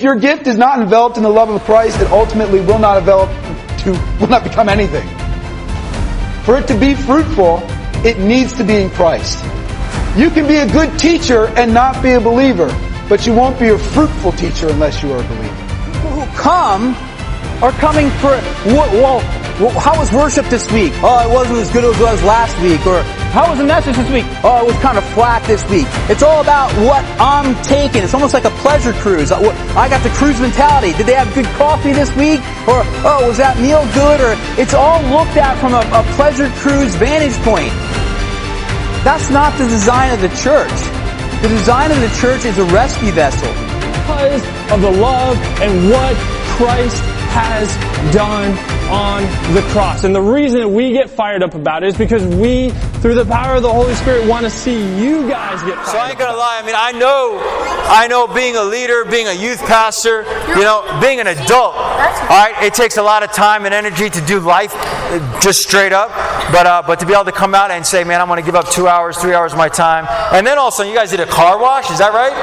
If your gift is not enveloped in the love of Christ, it ultimately will not develop to will not become anything. For it to be fruitful, it needs to be in Christ. You can be a good teacher and not be a believer, but you won't be a fruitful teacher unless you are a believer. People who come are coming for well, well, how was worship this week? Oh, it wasn't as good as it was last week. Or how was the message this week? Oh, it was kind of flat this week. It's all about what I'm taking. It's almost like a pleasure cruise. Uh, I got the cruise mentality. Did they have good coffee this week? Or, oh, was that meal good? Or it's all looked at from a, a pleasure cruise vantage point. That's not the design of the church. The design of the church is a rescue vessel. Because of the love and what Christ has done on the cross. And the reason that we get fired up about it is because we, through the power of the Holy Spirit, want to see you guys get fired So I ain't gonna lie, I mean, I know, I know being a leader, being a youth pastor, you know, being an adult, alright, it takes a lot of time and energy to do life just straight up. But uh, but to be able to come out and say, man, I'm gonna give up two hours, three hours of my time. And then also you guys did a car wash, is that right?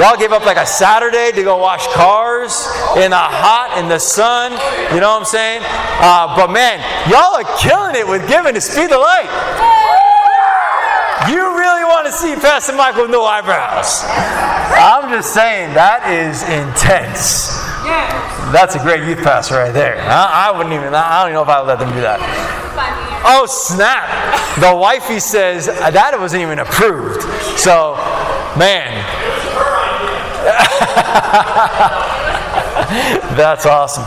Y'all gave up like a Saturday to go wash cars in the hot, in the sun, you know what I'm saying? Uh, but man, y'all are killing it with giving to speed the light. You really want to see Pastor Michael with no eyebrows. I'm just saying, that is intense. That's a great youth pastor right there. I, I wouldn't even, I don't even know if I would let them do that. Oh, snap. The wifey says that it wasn't even approved. So, man. That's awesome.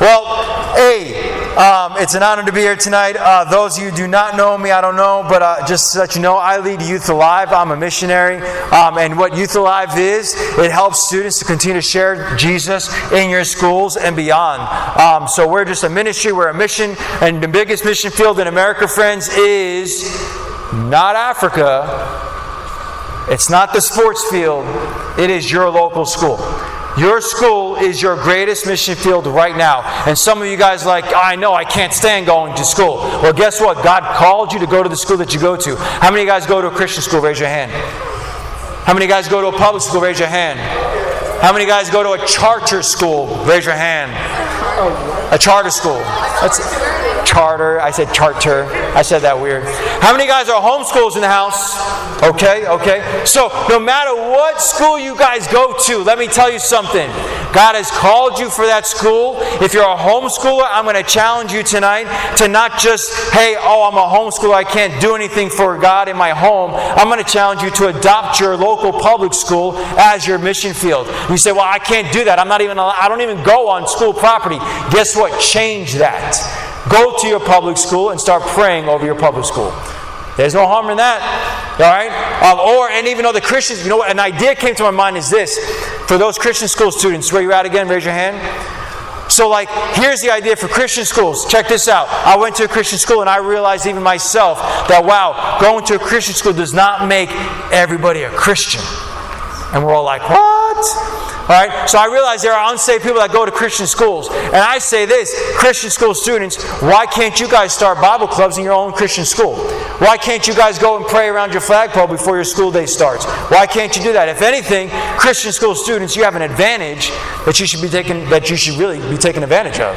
Well, hey, um, it's an honor to be here tonight. Uh, those of you do not know me, I don't know, but uh, just to let you know, I lead Youth Alive. I'm a missionary. Um, and what Youth Alive is, it helps students to continue to share Jesus in your schools and beyond. Um, so we're just a ministry, we're a mission, and the biggest mission field in America, friends, is not Africa. It's not the sports field, it is your local school. Your school is your greatest mission field right now. And some of you guys like, I know I can't stand going to school. Well, guess what? God called you to go to the school that you go to. How many of you guys go to a Christian school? Raise your hand. How many guys go to a public school? Raise your hand. How many guys go to a charter school? Raise your hand. A charter school. That's charter. I said charter. I said that weird. How many guys are homeschools in the house? Okay, okay. So no matter what school you guys go to, let me tell you something. God has called you for that school. If you're a homeschooler, I'm going to challenge you tonight to not just, hey, oh, I'm a homeschooler, I can't do anything for God in my home. I'm going to challenge you to adopt your local public school as your mission field. You say, well, I can't do that. I'm not even, I don't even go on school property. Guess what? Change that. Go to your public school and start praying over your public school. There's no harm in that. All right? Um, or, and even the Christians, you know what, an idea came to my mind is this. For those Christian school students, where you're at again? Raise your hand. So, like, here's the idea for Christian schools. Check this out. I went to a Christian school and I realized even myself that, wow, going to a Christian school does not make everybody a Christian. And we're all like, what? All right, so I realize there are unsaved people that go to Christian schools. And I say this Christian school students, why can't you guys start Bible clubs in your own Christian school? Why can't you guys go and pray around your flagpole before your school day starts? Why can't you do that? If anything, Christian school students, you have an advantage that you should be taking that you should really be taking advantage of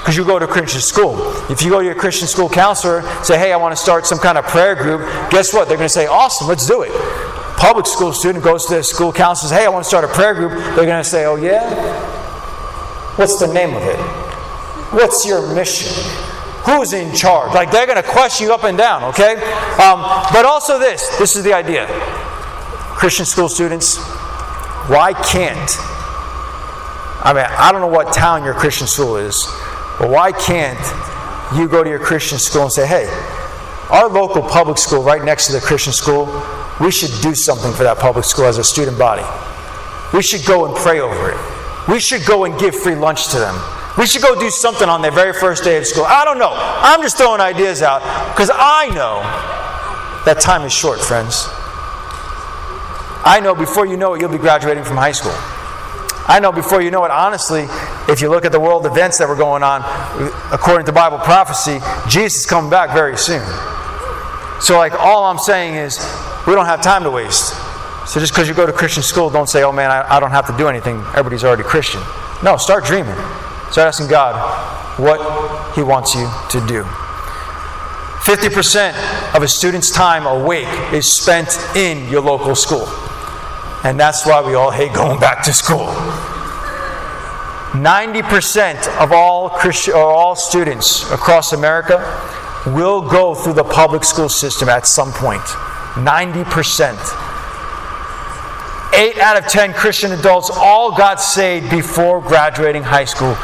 because you go to a Christian school. If you go to your Christian school counselor, say, hey, I want to start some kind of prayer group, guess what? They're going to say, awesome, let's do it. Public school student goes to their school counselor says, hey, I want to start a prayer group. They're going to say, oh, yeah? What's the name of it? What's your mission? Who's in charge? Like they're going to question you up and down, okay? Um, but also this this is the idea. Christian school students, why can't, I mean, I don't know what town your Christian school is, but why can't you go to your Christian school and say, hey, our local public school right next to the Christian school, we should do something for that public school as a student body. We should go and pray over it. We should go and give free lunch to them. We should go do something on their very first day of school. I don't know. I'm just throwing ideas out because I know that time is short, friends. I know before you know it, you'll be graduating from high school. I know before you know it, honestly, if you look at the world events that were going on, according to Bible prophecy, Jesus is coming back very soon. So, like, all I'm saying is, we don't have time to waste. So just because you go to Christian school, don't say, oh man, I, I don't have to do anything. Everybody's already Christian. No, start dreaming. Start asking God what He wants you to do. 50% of a student's time awake is spent in your local school. And that's why we all hate going back to school. 90% of all Christian or all students across America will go through the public school system at some point. 90%. 8 out of 10 Christian adults all got saved before graduating high school,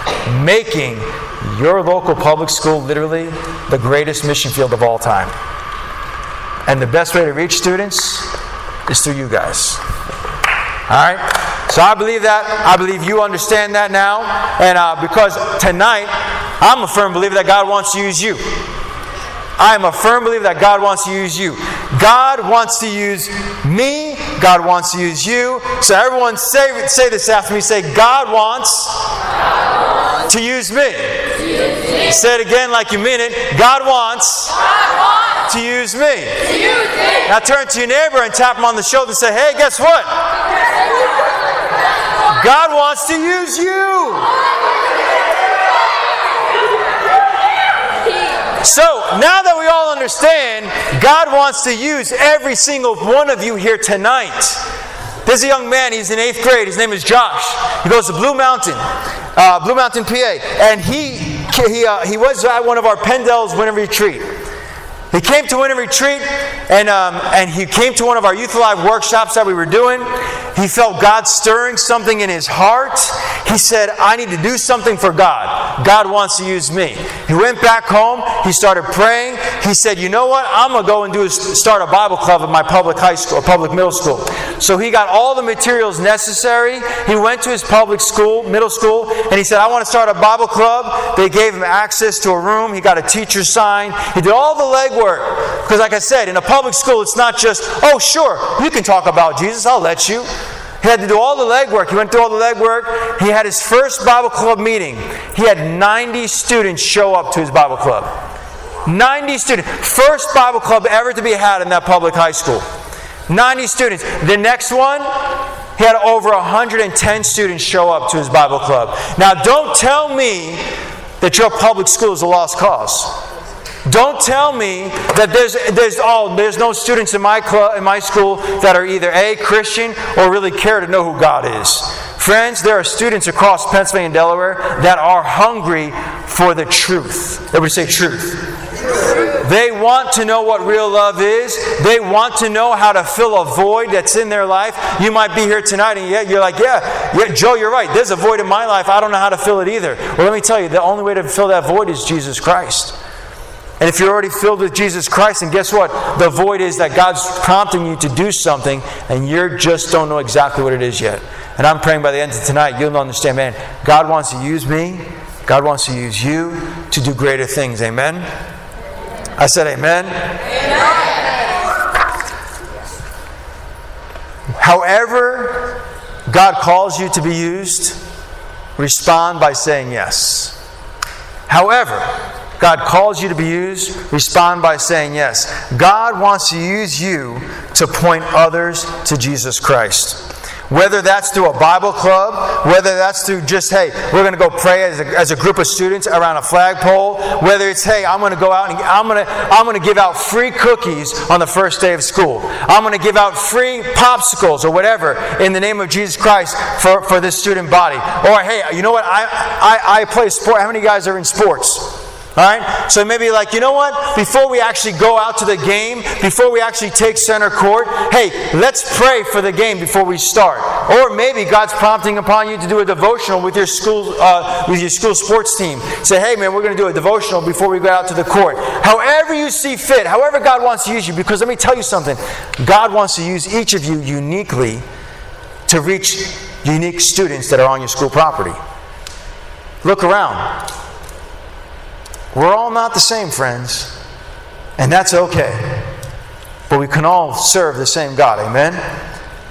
making your local public school literally the greatest mission field of all time. And the best way to reach students is through you guys. All right? So I believe that. I believe you understand that now. And uh, because tonight, I'm a firm believer that God wants to use you. I am a firm believer that God wants to use you. God wants to use me. God wants to use you. So everyone say, say this after me. Say, God wants, God wants to, use me. to use me. Say it again like you mean it. God wants, God wants to, use to use me. Now turn to your neighbor and tap him on the shoulder and say, hey, guess what? God wants to use you. So now that we all understand, God wants to use every single one of you here tonight. There's a young man, he's in eighth grade. His name is Josh. He goes to Blue Mountain, uh, Blue Mountain, PA. And he, he, uh, he was at one of our PennDel's winter retreat. He came to Winter Retreat and, um, and he came to one of our Youth Alive workshops that we were doing. He felt God stirring something in his heart. He said, I need to do something for God. God wants to use me. He went back home. He started praying. He said, You know what? I'm to go and do start a Bible club at my public high school, public middle school. So he got all the materials necessary. He went to his public school, middle school, and he said, I want to start a Bible club. They gave him access to a room. He got a teacher sign. He did all the legwork because, like I said, in a public school, it's not just, oh, sure, you can talk about Jesus, I'll let you. He had to do all the legwork. He went through all the legwork. He had his first Bible club meeting. He had 90 students show up to his Bible club. 90 students. First Bible club ever to be had in that public high school. 90 students. The next one, he had over 110 students show up to his Bible club. Now, don't tell me that your public school is a lost cause. Don't tell me that there's, there's, oh, there's no students in my, club, in my school that are either A, Christian, or really care to know who God is. Friends, there are students across Pennsylvania and Delaware that are hungry for the truth. Everybody say truth. They want to know what real love is. They want to know how to fill a void that's in their life. You might be here tonight and yet you're like, yeah, yeah, Joe, you're right. There's a void in my life. I don't know how to fill it either. Well, let me tell you, the only way to fill that void is Jesus Christ. And if you're already filled with Jesus Christ, and guess what? The void is that God's prompting you to do something, and you just don't know exactly what it is yet. And I'm praying by the end of tonight, you'll understand, man, God wants to use me, God wants to use you to do greater things. Amen? I said, Amen. amen. However, God calls you to be used, respond by saying yes. However, God calls you to be used, respond by saying yes. God wants to use you to point others to Jesus Christ. Whether that's through a Bible club, whether that's through just, hey, we're going to go pray as a, as a group of students around a flagpole, whether it's, hey, I'm going to go out and I'm going to, I'm going to give out free cookies on the first day of school. I'm going to give out free popsicles or whatever in the name of Jesus Christ for, for this student body. Or, hey, you know what? I, I, I play sport. How many guys are in sports? All right? So maybe like, you know what? Before we actually go out to the game, before we actually take center court, hey, let's pray for the game before we start. Or maybe God's prompting upon you to do a devotional with your school uh, with your school sports team. Say, hey man, we're going to do a devotional before we go out to the court. However you see fit, however God wants to use you, because let me tell you something. God wants to use each of you uniquely to reach unique students that are on your school property. Look around. We're all not the same, friends. And that's okay. But we can all serve the same God. Amen?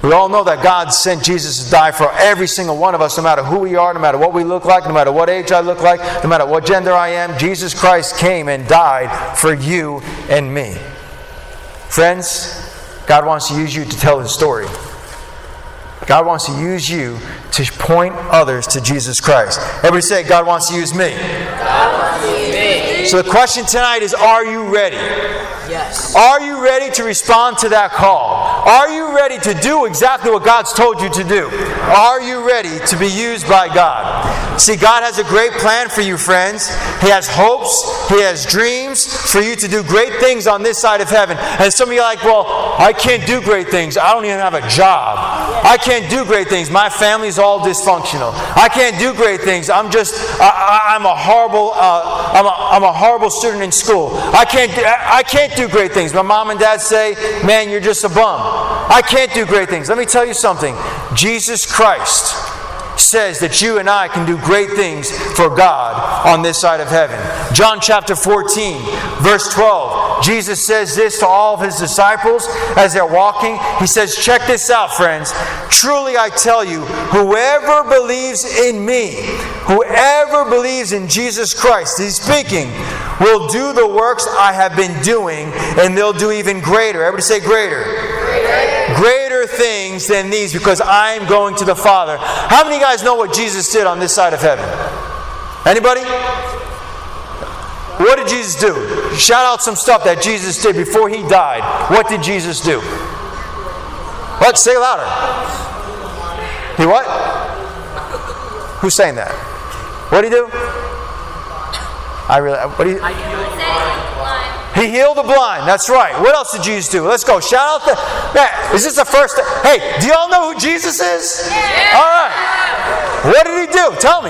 We all know that God sent Jesus to die for every single one of us, no matter who we are, no matter what we look like, no matter what age I look like, no matter what gender I am. Jesus Christ came and died for you and me. Friends, God wants to use you to tell His story. God wants to use you to point others to Jesus Christ. Everybody say, God wants to use me. So the question tonight is Are you ready? Yes. Are you ready to respond to that call? Are you ready to do exactly what God's told you to do? Are you ready to be used by God? See, God has a great plan for you, friends. He has hopes, He has dreams for you to do great things on this side of heaven. And some of you are like, well, I can't do great things. I don't even have a job. I can't do great things. My family's all dysfunctional. I can't do great things. I'm just, I, am a horrible, uh, I'm, a, I'm a horrible student in school. I can't, I can't do great things. My mom and dad say, man, you're just a bum. I can't do great things. Let me tell you something. Jesus Christ says that you and I can do great things for God on this side of heaven. John chapter 14, verse 12. Jesus says this to all of his disciples as they're walking. He says, Check this out, friends. Truly I tell you, whoever believes in me, whoever believes in Jesus Christ, he's speaking, will do the works I have been doing, and they'll do even greater. Everybody say greater. Greater, things than these because I'm going to the Father. How many of you guys know what Jesus did on this side of heaven? Anybody? Did Jesus do? Shout out some stuff that Jesus did before he died. What did Jesus do? What? Say louder. He what? Who's saying that? What did he do? I really. What do you? He healed the blind. That's right. What else did Jesus do? Let's go. Shout out the. Man, is this the first? Hey, do y'all know who Jesus is? All right. What did he do? Tell me.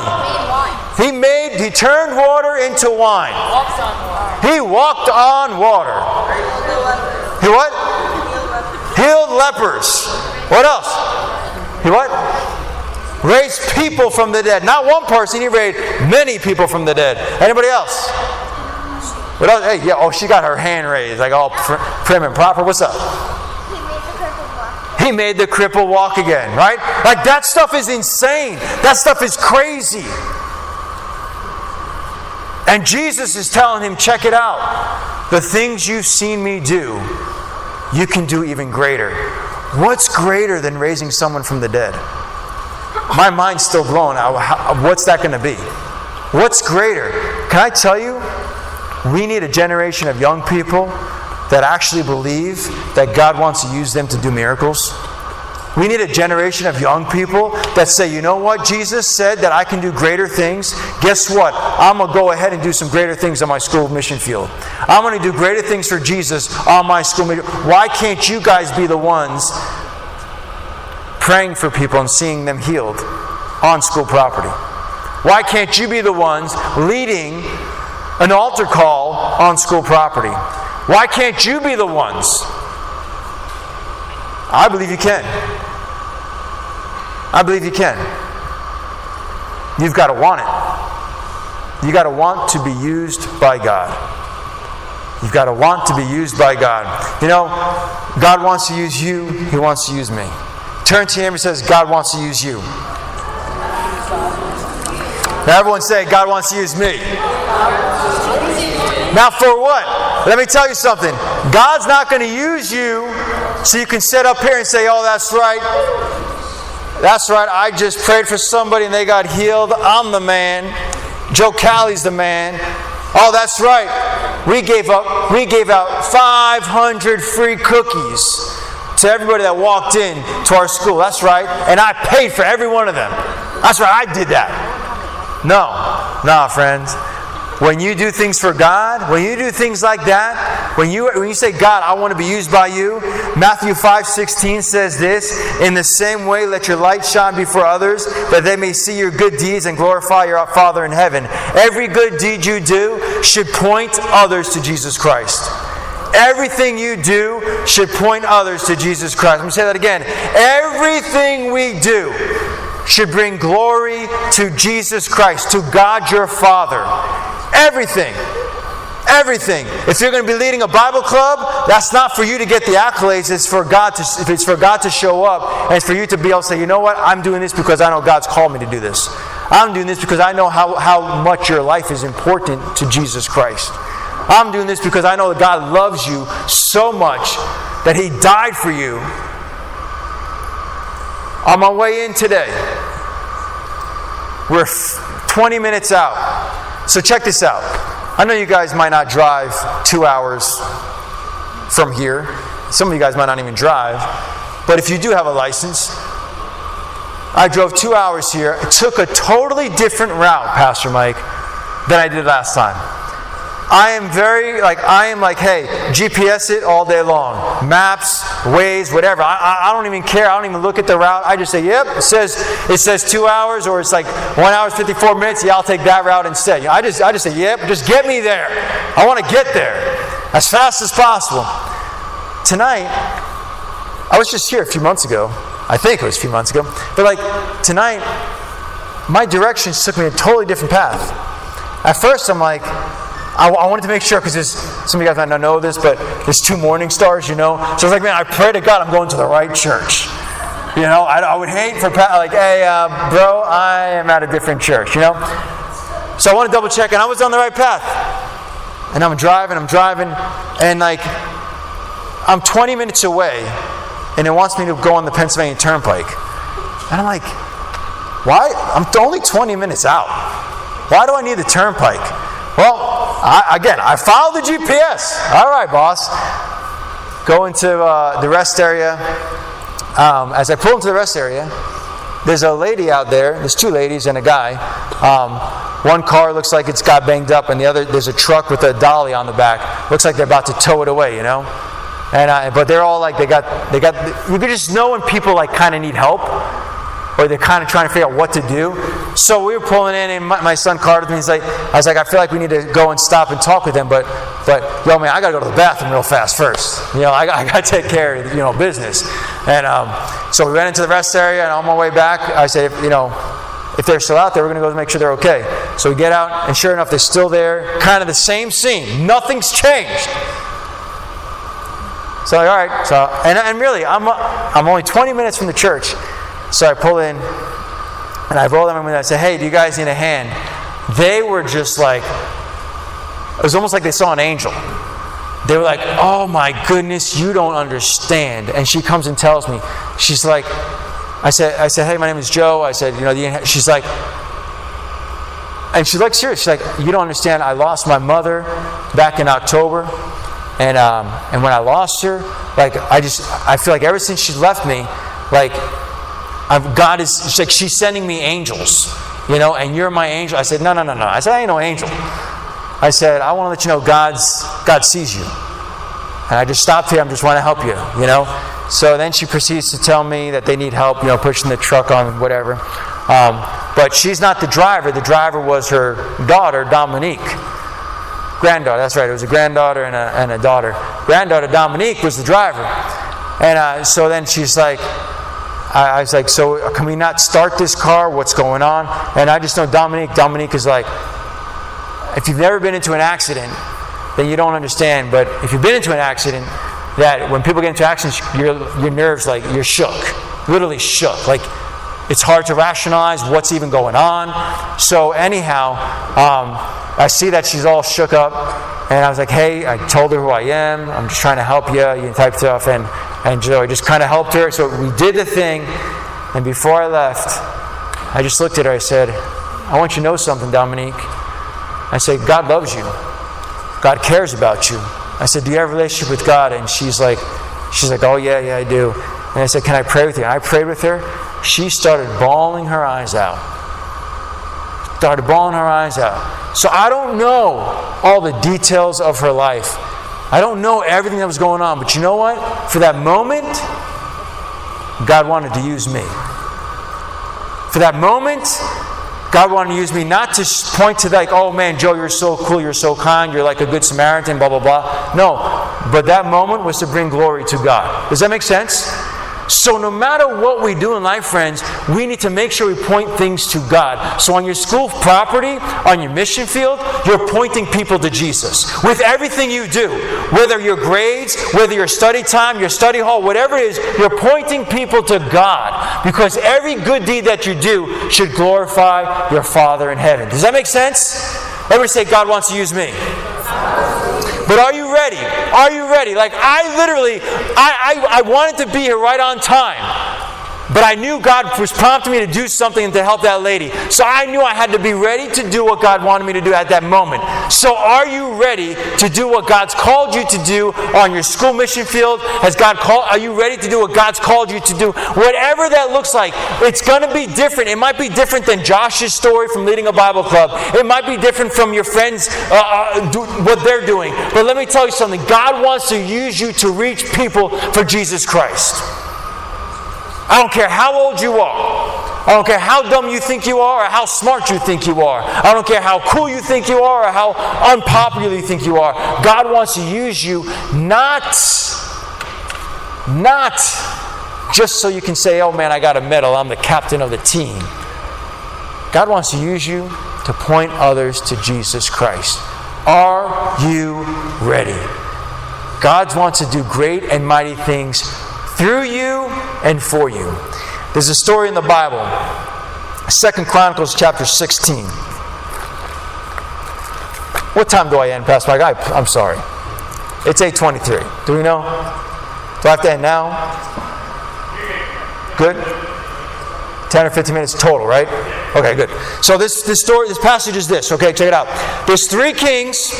He made. He turned water into wine. He walked on water. He what? Healed lepers. What else? He what? Raised people from the dead. Not one person. He raised many people from the dead. Anybody else? What else? Hey, yeah. Oh, she got her hand raised, like all pr- prim and proper. What's up? He made the cripple walk again, right? Like that stuff is insane. That stuff is crazy. And Jesus is telling him, check it out. The things you've seen me do, you can do even greater. What's greater than raising someone from the dead? My mind's still blown. What's that going to be? What's greater? Can I tell you? We need a generation of young people that actually believe that God wants to use them to do miracles. We need a generation of young people that say, you know what? Jesus said that I can do greater things. Guess what? I'm going to go ahead and do some greater things on my school mission field. I'm going to do greater things for Jesus on my school mission. Why can't you guys be the ones praying for people and seeing them healed on school property? Why can't you be the ones leading an altar call on school property? Why can't you be the ones? I believe you can. I believe you can. You've got to want it. You've got to want to be used by God. You've got to want to be used by God. You know, God wants to use you, He wants to use me. Turn to Him and says, God wants to use you. Now, everyone say, God wants to use me. Now, for what? Let me tell you something. God's not going to use you so you can sit up here and say, oh, that's right. That's right. I just prayed for somebody and they got healed. I'm the man. Joe Callie's the man. Oh, that's right. We gave up. We gave out 500 free cookies to everybody that walked in to our school. That's right. And I paid for every one of them. That's right. I did that. No, no, friends. When you do things for God, when you do things like that, when you when you say, God, I want to be used by you, Matthew 5 16 says this, in the same way let your light shine before others, that they may see your good deeds and glorify your Father in heaven. Every good deed you do should point others to Jesus Christ. Everything you do should point others to Jesus Christ. Let me say that again. Everything we do should bring glory to Jesus Christ, to God your Father. Everything. Everything. If you're going to be leading a Bible club, that's not for you to get the accolades. It's for God to. It's for God to show up, and it's for you to be able to say, you know what? I'm doing this because I know God's called me to do this. I'm doing this because I know how, how much your life is important to Jesus Christ. I'm doing this because I know that God loves you so much that He died for you on my way in today, we're 20 minutes out. So check this out. I know you guys might not drive two hours from here. Some of you guys might not even drive. But if you do have a license, I drove two hours here. It took a totally different route, Pastor Mike, than I did last time. I am very like I am like, hey, GPS it all day long, maps, Waze, whatever. I, I, don't even care. I don't even look at the route. I just say, yep, it says it says two hours, or it's like one hour fifty four minutes. Yeah, I'll take that route instead. You know, I just I just say, yep, just get me there. I want to get there as fast as possible. Tonight, I was just here a few months ago. I think it was a few months ago. But like tonight, my directions took me a totally different path. At first, I'm like, I, I wanted to make sure because some of you guys might not know this, but there's two morning stars, you know. So I was like, man, I pray to God I'm going to the right church. You know, I, I would hate for like, hey, uh, bro, I am at a different church. You know. So I want to double check, and I was on the right path. And I'm driving, I'm driving, and like, I'm 20 minutes away, and it wants me to go on the Pennsylvania Turnpike. And I'm like, why? I'm only 20 minutes out. Why do I need the turnpike? Well, I, again, I followed the GPS. All right, boss. Go into uh, the rest area. Um, as I pull into the rest area, there's a lady out there. There's two ladies and a guy. Um, one car looks like it's got banged up, and the other there's a truck with a dolly on the back. Looks like they're about to tow it away, you know. And uh, but they're all like they got they got. You can just know when people like kind of need help or they're kind of trying to figure out what to do. So we were pulling in, and my, my son Carter me. He's like, I was like, I feel like we need to go and stop and talk with them, but, but yo, man, I got to go to the bathroom real fast first. You know, I, I got to take care of you know business. And um, so we went into the rest area, and on my way back, I said, you know, if they're still out there, we're going to go make sure they're okay. So we get out, and sure enough, they're still there. Kind of the same scene. Nothing's changed. So all right. So and, and really, I'm I'm only 20 minutes from the church. So I pull in and I roll them and I say, hey, do you guys need a hand? They were just like, it was almost like they saw an angel. They were like, oh my goodness, you don't understand. And she comes and tells me, she's like, I said, I said, hey, my name is Joe. I said, you know, she's like, and she's like serious. She's like, you don't understand. I lost my mother back in October, and um, and when I lost her, like I just I feel like ever since she left me, like I've, God is she's like she's sending me angels, you know, and you're my angel. I said, no, no, no, no. I said, I ain't no angel. I said, I want to let you know God's God sees you. And I just stopped here. I'm just want to help you, you know. So then she proceeds to tell me that they need help, you know, pushing the truck on whatever. Um, but she's not the driver. The driver was her daughter, Dominique. Granddaughter, that's right. It was a granddaughter and a, and a daughter. Granddaughter, Dominique, was the driver. And uh, so then she's like, I, I, was like, so can we not start this car? What's going on? And I just know Dominique. Dominique is like, if you've never been into an accident, then you don't understand. But if you've been into an accident, that when people get into accidents, your, your nerves, like, you're shook. Literally shook. Like, it's hard to rationalize what's even going on. So, anyhow, um, I see that she's all shook up. And I was like, hey, I told her who I am. I'm just trying to help you, you type stuff. And and so I just kind of helped her. So we did the thing. And before I left, I just looked at her. I said, I want you to know something, Dominique. I said, God loves you. God cares about you. I said, Do you have a relationship with God? And she's like, She's like, Oh, yeah, yeah, I do. And I said, Can I pray with you? And I prayed with her. She started bawling her eyes out. Started bawling her eyes out. So I don't know all the details of her life. I don't know everything that was going on, but you know what? For that moment, God wanted to use me. For that moment, God wanted to use me not to point to like, oh man, Joe, you're so cool, you're so kind, you're like a good Samaritan, blah, blah, blah. No, but that moment was to bring glory to God. Does that make sense? So, no matter what we do in life, friends, we need to make sure we point things to God. So, on your school property, on your mission field, you're pointing people to Jesus. With everything you do, whether your grades, whether your study time, your study hall, whatever it is, you're pointing people to God. Because every good deed that you do should glorify your Father in heaven. Does that make sense? Everybody say, God wants to use me. But are you ready? Are you ready? Like I literally, I, I, I wanted to be here right on time. But I knew God was prompting me to do something to help that lady. So I knew I had to be ready to do what God wanted me to do at that moment. So are you ready to do what God's called you to do on your school mission field? Has God called are you ready to do what God's called you to do? Whatever that looks like, it's going to be different. It might be different than Josh's story from leading a Bible club. It might be different from your friends uh, uh, do, what they're doing. But let me tell you something. God wants to use you to reach people for Jesus Christ. I don't care how old you are. I don't care how dumb you think you are or how smart you think you are. I don't care how cool you think you are or how unpopular you think you are. God wants to use you not, not just so you can say, oh man, I got a medal, I'm the captain of the team. God wants to use you to point others to Jesus Christ. Are you ready? God wants to do great and mighty things through you and for you. There's a story in the Bible, Second Chronicles chapter 16. What time do I end, Pastor Mike? I, I'm sorry. It's 8.23. Do we know? Do I have to end now? Good? 10 or 15 minutes total, right? Okay, good. So this, this story, this passage is this. Okay, check it out. There's three kings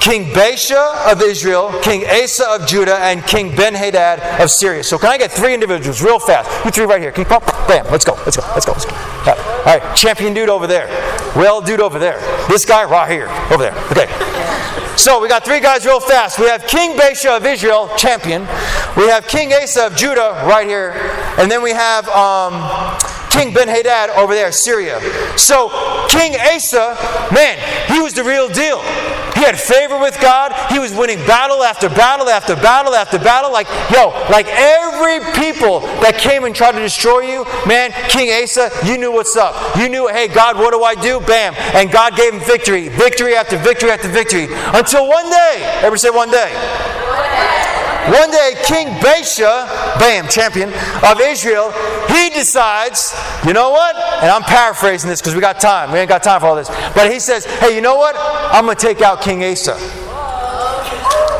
King Baasha of Israel, King Asa of Judah, and King Ben-Hadad of Syria. So can I get three individuals real fast? You three right here. Can you pop? Bam. Let's go. Let's go. Let's go. Let's go. All right. Champion dude over there. Well dude over there. This guy right here. Over there. Okay. So we got three guys real fast. We have King Baasha of Israel, champion. We have King Asa of Judah right here. And then we have um, King Ben Hadad over there, Syria. So King Asa, man, he was the real deal. He had favor with God. He was winning battle after battle after battle after battle. Like, yo, like every people that came and tried to destroy you, man, King Asa, you knew what's up. You knew, hey, God, what do I do? Bam. And God gave him victory, victory after victory after victory. Until one day, ever say one day? One day, King Baasha, bam, champion of Israel, he decides, you know what? And I'm paraphrasing this because we got time. We ain't got time for all this. But he says, hey, you know what? I'm going to take out King Asa.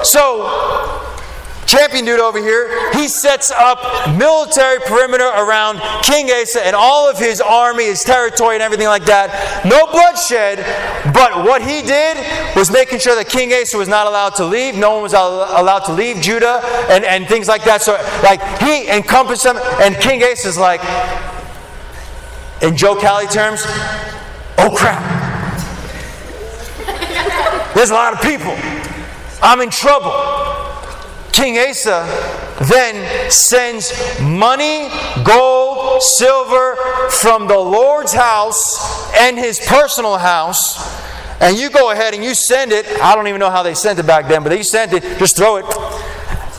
So, champion dude over here, he sets up military perimeter around King Asa and all of his army, his territory, and everything like that. No bloodshed, but what he did was making sure that King Asa was not allowed to leave. No one was al- allowed to leave Judah and, and things like that. So, like, he encompassed them, and King Asa's like, in Joe Cali terms, oh crap. There's a lot of people. I'm in trouble. King Asa then sends money, gold, silver from the Lord's house and his personal house. And you go ahead and you send it. I don't even know how they sent it back then, but they sent it. Just throw it.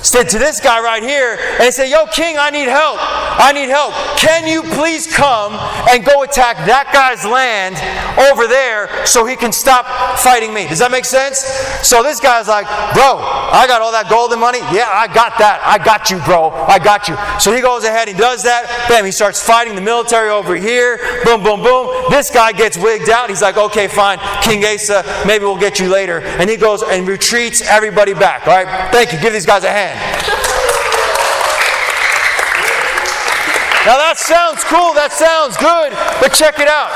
Said to this guy right here, and he said, Yo, King, I need help. I need help. Can you please come and go attack that guy's land over there so he can stop fighting me? Does that make sense? So this guy's like, Bro, I got all that golden money. Yeah, I got that. I got you, bro. I got you. So he goes ahead, and does that. Bam, he starts fighting the military over here. Boom, boom, boom. This guy gets wigged out. He's like, Okay, fine. King Asa, maybe we'll get you later. And he goes and retreats everybody back. All right? Thank you. Give these guys a hand. Now that sounds cool, that sounds good, but check it out.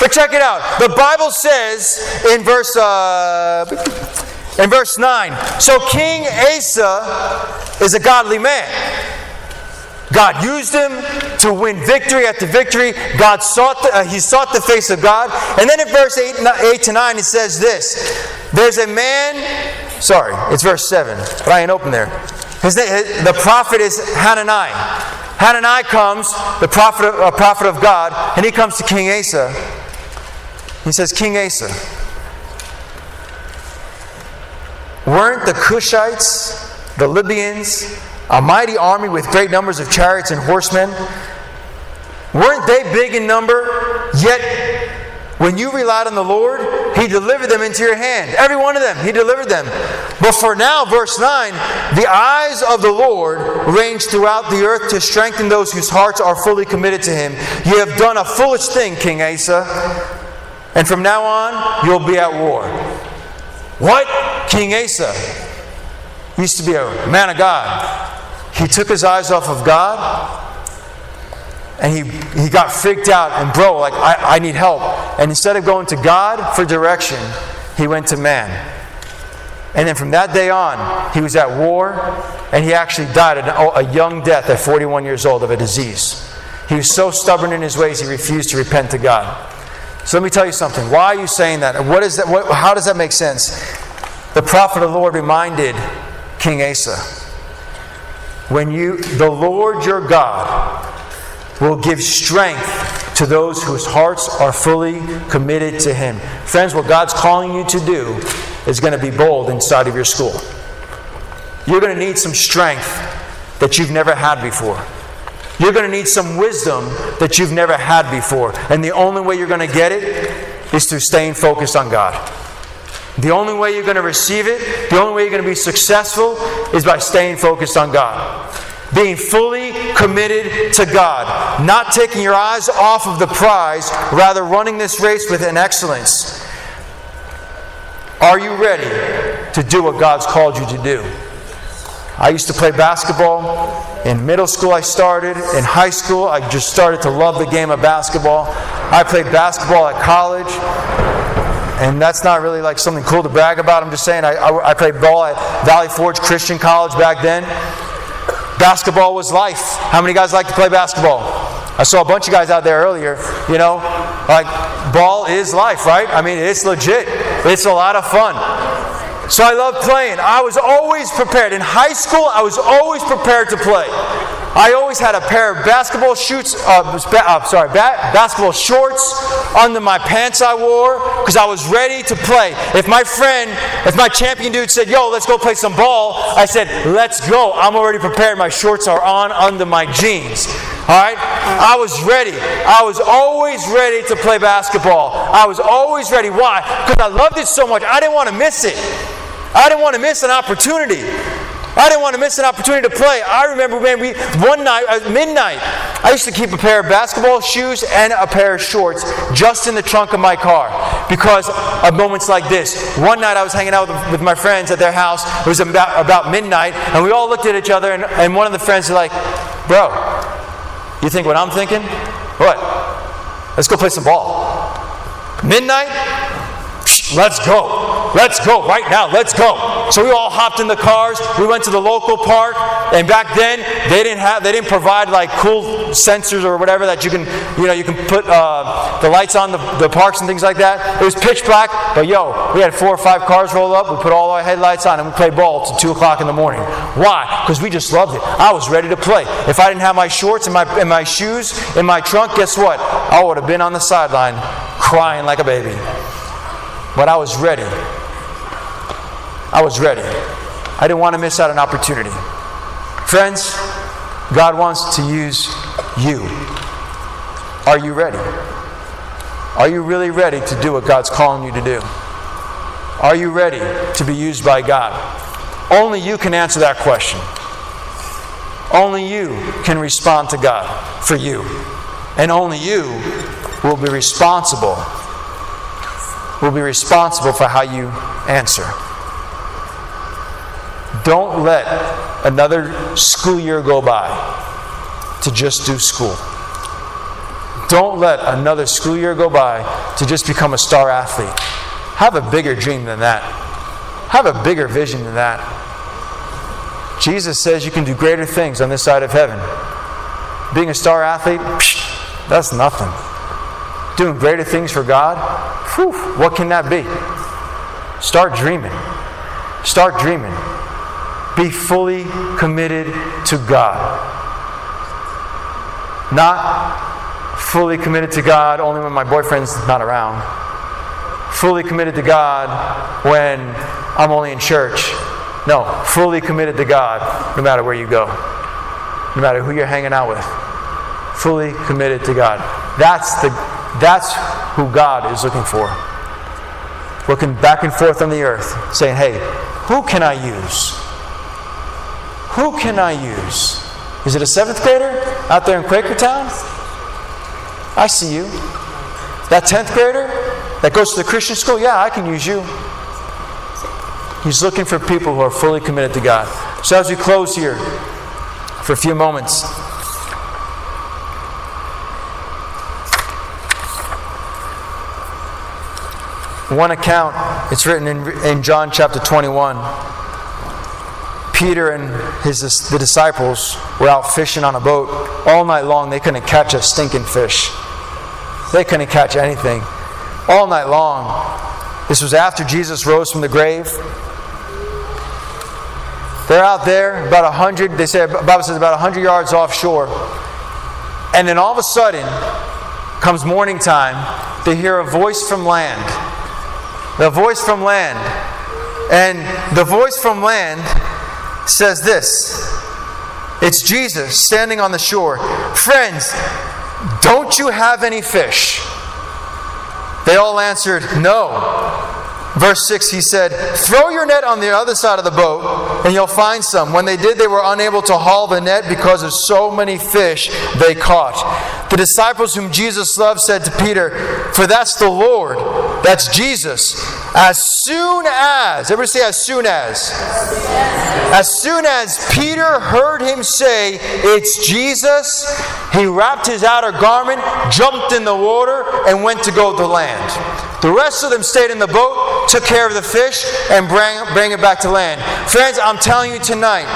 But check it out. The Bible says in verse uh, in verse 9, so King Asa is a godly man. God used him to win victory after victory. God sought the, uh, he sought the face of God. And then in verse 8, 8 to 9 it says this. There's a man, sorry, it's verse 7, but I ain't open there. His name, the prophet is Hananiah. Hananiah comes, the prophet, uh, prophet of God, and he comes to King Asa. He says, King Asa, weren't the Cushites, the Libyans, a mighty army with great numbers of chariots and horsemen? Weren't they big in number? Yet, when you relied on the Lord, He delivered them into your hand. Every one of them, He delivered them. But for now, verse 9, the eyes of the Lord range throughout the earth to strengthen those whose hearts are fully committed to Him. You have done a foolish thing, King Asa, and from now on, you'll be at war. What? King Asa used to be a man of God. He took his eyes off of God and he, he got freaked out and, bro, like, I, I need help. And instead of going to God for direction, he went to man. And then from that day on, he was at war, and he actually died a young death at 41 years old of a disease. He was so stubborn in his ways, he refused to repent to God. So let me tell you something. Why are you saying that? What is that? What, how does that make sense? The prophet of the Lord reminded King Asa when you, the Lord your God, will give strength to those whose hearts are fully committed to Him. Friends, what God's calling you to do is going to be bold inside of your school. You're going to need some strength that you've never had before. You're going to need some wisdom that you've never had before. And the only way you're going to get it is through staying focused on God. The only way you're going to receive it, the only way you're going to be successful is by staying focused on God. Being fully committed to God. Not taking your eyes off of the prize, rather running this race with an excellence. Are you ready to do what God's called you to do? I used to play basketball. In middle school, I started. In high school, I just started to love the game of basketball. I played basketball at college and that's not really like something cool to brag about. I'm just saying I, I, I, played ball at Valley Forge Christian College back then. Basketball was life. How many guys like to play basketball? I saw a bunch of guys out there earlier. You know, like ball is life, right? I mean, it's legit. It's a lot of fun. So I love playing. I was always prepared. In high school, I was always prepared to play. I always had a pair of basketball shoots, uh, uh, sorry, ba- basketball shorts under my pants I wore because I was ready to play. If my friend, if my champion dude said, yo, let's go play some ball, I said, let's go. I'm already prepared. My shorts are on under my jeans. All right? I was ready. I was always ready to play basketball. I was always ready. Why? Because I loved it so much. I didn't want to miss it. I didn't want to miss an opportunity. I didn't want to miss an opportunity to play. I remember, man, we one night at midnight, I used to keep a pair of basketball shoes and a pair of shorts just in the trunk of my car because of moments like this. One night I was hanging out with, with my friends at their house. It was about, about midnight, and we all looked at each other, and, and one of the friends was like, "Bro, you think what I'm thinking? What? Let's go play some ball. Midnight? Let's go. Let's go right now. Let's go. So we all hopped in the cars. We went to the local park, and back then they didn't have they didn't provide like cool sensors or whatever that you can you know you can put uh, the lights on the, the parks and things like that. It was pitch black, but yo, we had four or five cars roll up. We put all our headlights on and we played ball till two o'clock in the morning. Why? Because we just loved it. I was ready to play. If I didn't have my shorts and my and my shoes in my trunk, guess what? I would have been on the sideline crying like a baby. But I was ready. I was ready. I didn't want to miss out an opportunity. Friends, God wants to use you. Are you ready? Are you really ready to do what God's calling you to do? Are you ready to be used by God? Only you can answer that question. Only you can respond to God for you. And only you will be responsible will be responsible for how you answer. Don't let another school year go by to just do school. Don't let another school year go by to just become a star athlete. Have a bigger dream than that. Have a bigger vision than that. Jesus says you can do greater things on this side of heaven. Being a star athlete, that's nothing. Doing greater things for God, Whew, what can that be? Start dreaming. Start dreaming. Be fully committed to God. Not fully committed to God only when my boyfriend's not around. Fully committed to God when I'm only in church. No, fully committed to God no matter where you go, no matter who you're hanging out with. Fully committed to God. That's the that's who God is looking for. Looking back and forth on the earth, saying, hey, who can I use? Who can I use? Is it a seventh grader out there in Quakertown? I see you. That 10th grader that goes to the Christian school? Yeah, I can use you. He's looking for people who are fully committed to God. So as we close here for a few moments, One account, it's written in, in John chapter 21. Peter and his, the disciples were out fishing on a boat all night long. They couldn't catch a stinking fish. They couldn't catch anything. All night long. This was after Jesus rose from the grave. They're out there about a hundred, they say Bible says about a hundred yards offshore. And then all of a sudden comes morning time, they hear a voice from land. The voice from land. And the voice from land says this It's Jesus standing on the shore. Friends, don't you have any fish? They all answered, No. Verse 6, he said, Throw your net on the other side of the boat, and you'll find some. When they did, they were unable to haul the net because of so many fish they caught. The disciples whom Jesus loved said to Peter, For that's the Lord, that's Jesus. As soon as, everybody say, as soon as. As soon as Peter heard him say, It's Jesus, he wrapped his outer garment, jumped in the water, and went to go to land. The rest of them stayed in the boat, took care of the fish, and bring, bring it back to land. Friends, I'm telling you tonight,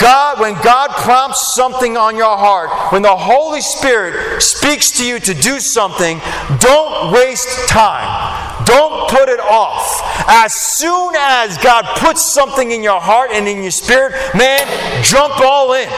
God, when God prompts something on your heart, when the Holy Spirit speaks to you to do something, don't waste time. Don't put it off. As soon as God puts something in your heart and in your spirit, man, jump all in.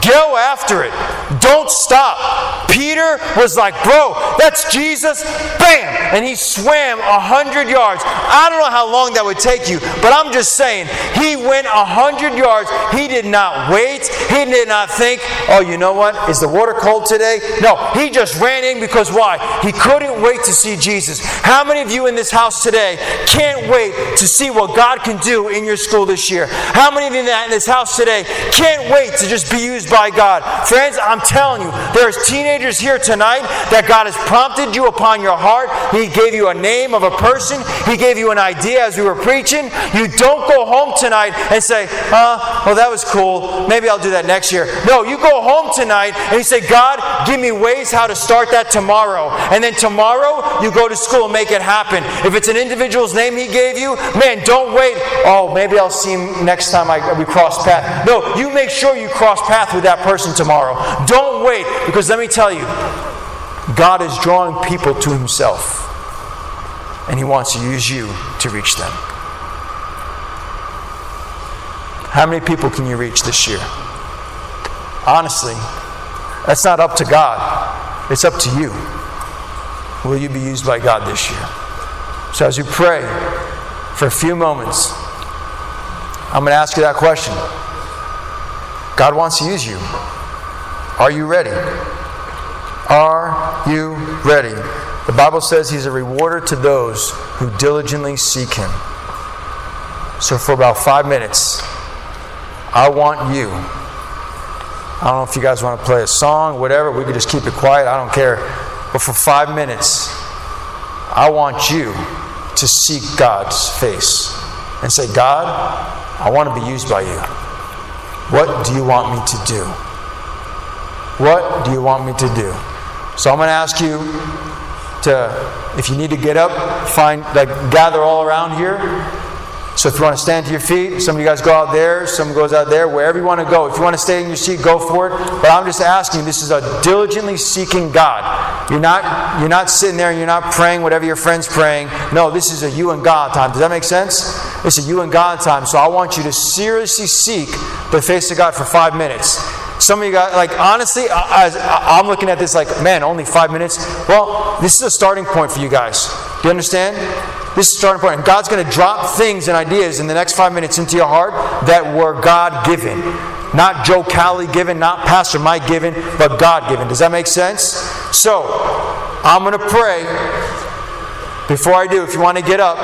Go after it. Don't stop. Peter was like, Bro, that's Jesus. Bam! And he swam a hundred yards. I don't know how long that would take you, but I'm just saying, he went a hundred yards. He did not wait. He did not think, Oh, you know what? Is the water cold today? No, he just ran in because why? He couldn't wait to see Jesus. How many of you in this house today can't wait to see what God can do in your school this year? How many of you in this house today can't wait to just be used by God. Friends, I'm telling you, there's teenagers here tonight that God has prompted you upon your heart. He gave you a name of a person, He gave you an idea as we were preaching. You don't go home tonight and say, uh, well, that was cool. Maybe I'll do that next year. No, you go home tonight and you say, God, give me ways how to start that tomorrow. And then tomorrow, you go to school and make it happen. If it's an individual's name He gave you, man, don't wait. Oh, maybe I'll see him next time I, we cross path. No, you make sure you cross path with that person tomorrow. Don't wait, because let me tell you, God is drawing people to Himself, and He wants to use you to reach them. How many people can you reach this year? Honestly, that's not up to God, it's up to you. Will you be used by God this year? So, as you pray for a few moments, I'm going to ask you that question. God wants to use you. Are you ready? Are you ready? The Bible says He's a rewarder to those who diligently seek Him. So, for about five minutes, I want you. I don't know if you guys want to play a song, whatever. We could just keep it quiet. I don't care. But for five minutes, I want you to seek God's face and say, God, I want to be used by you. What do you want me to do? What do you want me to do? So I'm going to ask you to, if you need to get up, find, like, gather all around here. So if you want to stand to your feet, some of you guys go out there, some goes out there, wherever you want to go. If you want to stay in your seat, go for it. But I'm just asking, this is a diligently seeking God. You're not you're not sitting there and you're not praying whatever your friend's praying. No, this is a you and God time. Does that make sense? It's a you and God time. So I want you to seriously seek the face of God for five minutes. Some of you guys, like, honestly, I, am looking at this like, man, only five minutes. Well, this is a starting point for you guys. Do you understand? This is a starting point. And God's going to drop things and ideas in the next five minutes into your heart that were God given. Not Joe Cali given, not Pastor Mike given, but God given. Does that make sense? So, I'm going to pray. Before I do, if you want to get up,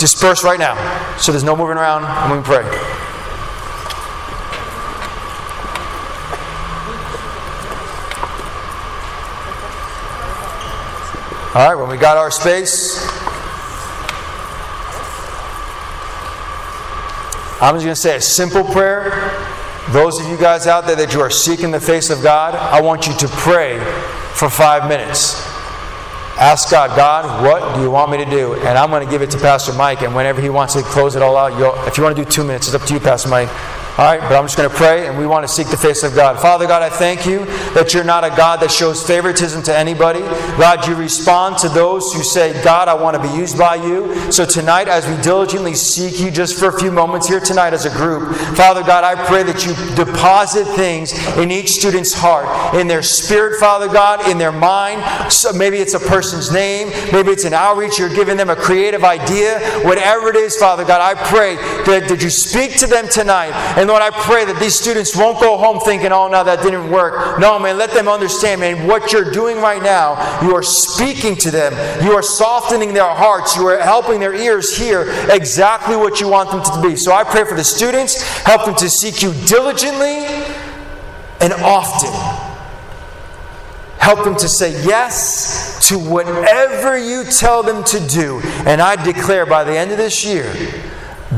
disperse right now. So there's no moving around. I'm going to pray. All right, when we got our space, I'm just going to say a simple prayer. Those of you guys out there that you are seeking the face of God, I want you to pray for five minutes. ask God, God, what do you want me to do? And I'm going to give it to Pastor Mike. And whenever he wants to close it all out, if you want to do two minutes, it's up to you, Pastor Mike. All right, but I'm just going to pray and we want to seek the face of God. Father God, I thank you that you're not a God that shows favoritism to anybody. God, you respond to those who say, God, I want to be used by you. So tonight, as we diligently seek you just for a few moments here tonight as a group, Father God, I pray that you deposit things in each student's heart, in their spirit, Father God, in their mind. So maybe it's a person's name, maybe it's an outreach, you're giving them a creative idea. Whatever it is, Father God, I pray that, that you speak to them tonight and Lord, I pray that these students won't go home thinking, oh, no, that didn't work. No, man, let them understand, man, what you're doing right now, you are speaking to them. You are softening their hearts. You are helping their ears hear exactly what you want them to be. So I pray for the students, help them to seek you diligently and often. Help them to say yes to whatever you tell them to do. And I declare by the end of this year,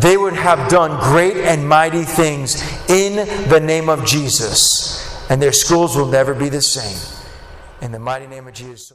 they would have done great and mighty things in the name of Jesus. And their schools will never be the same. In the mighty name of Jesus.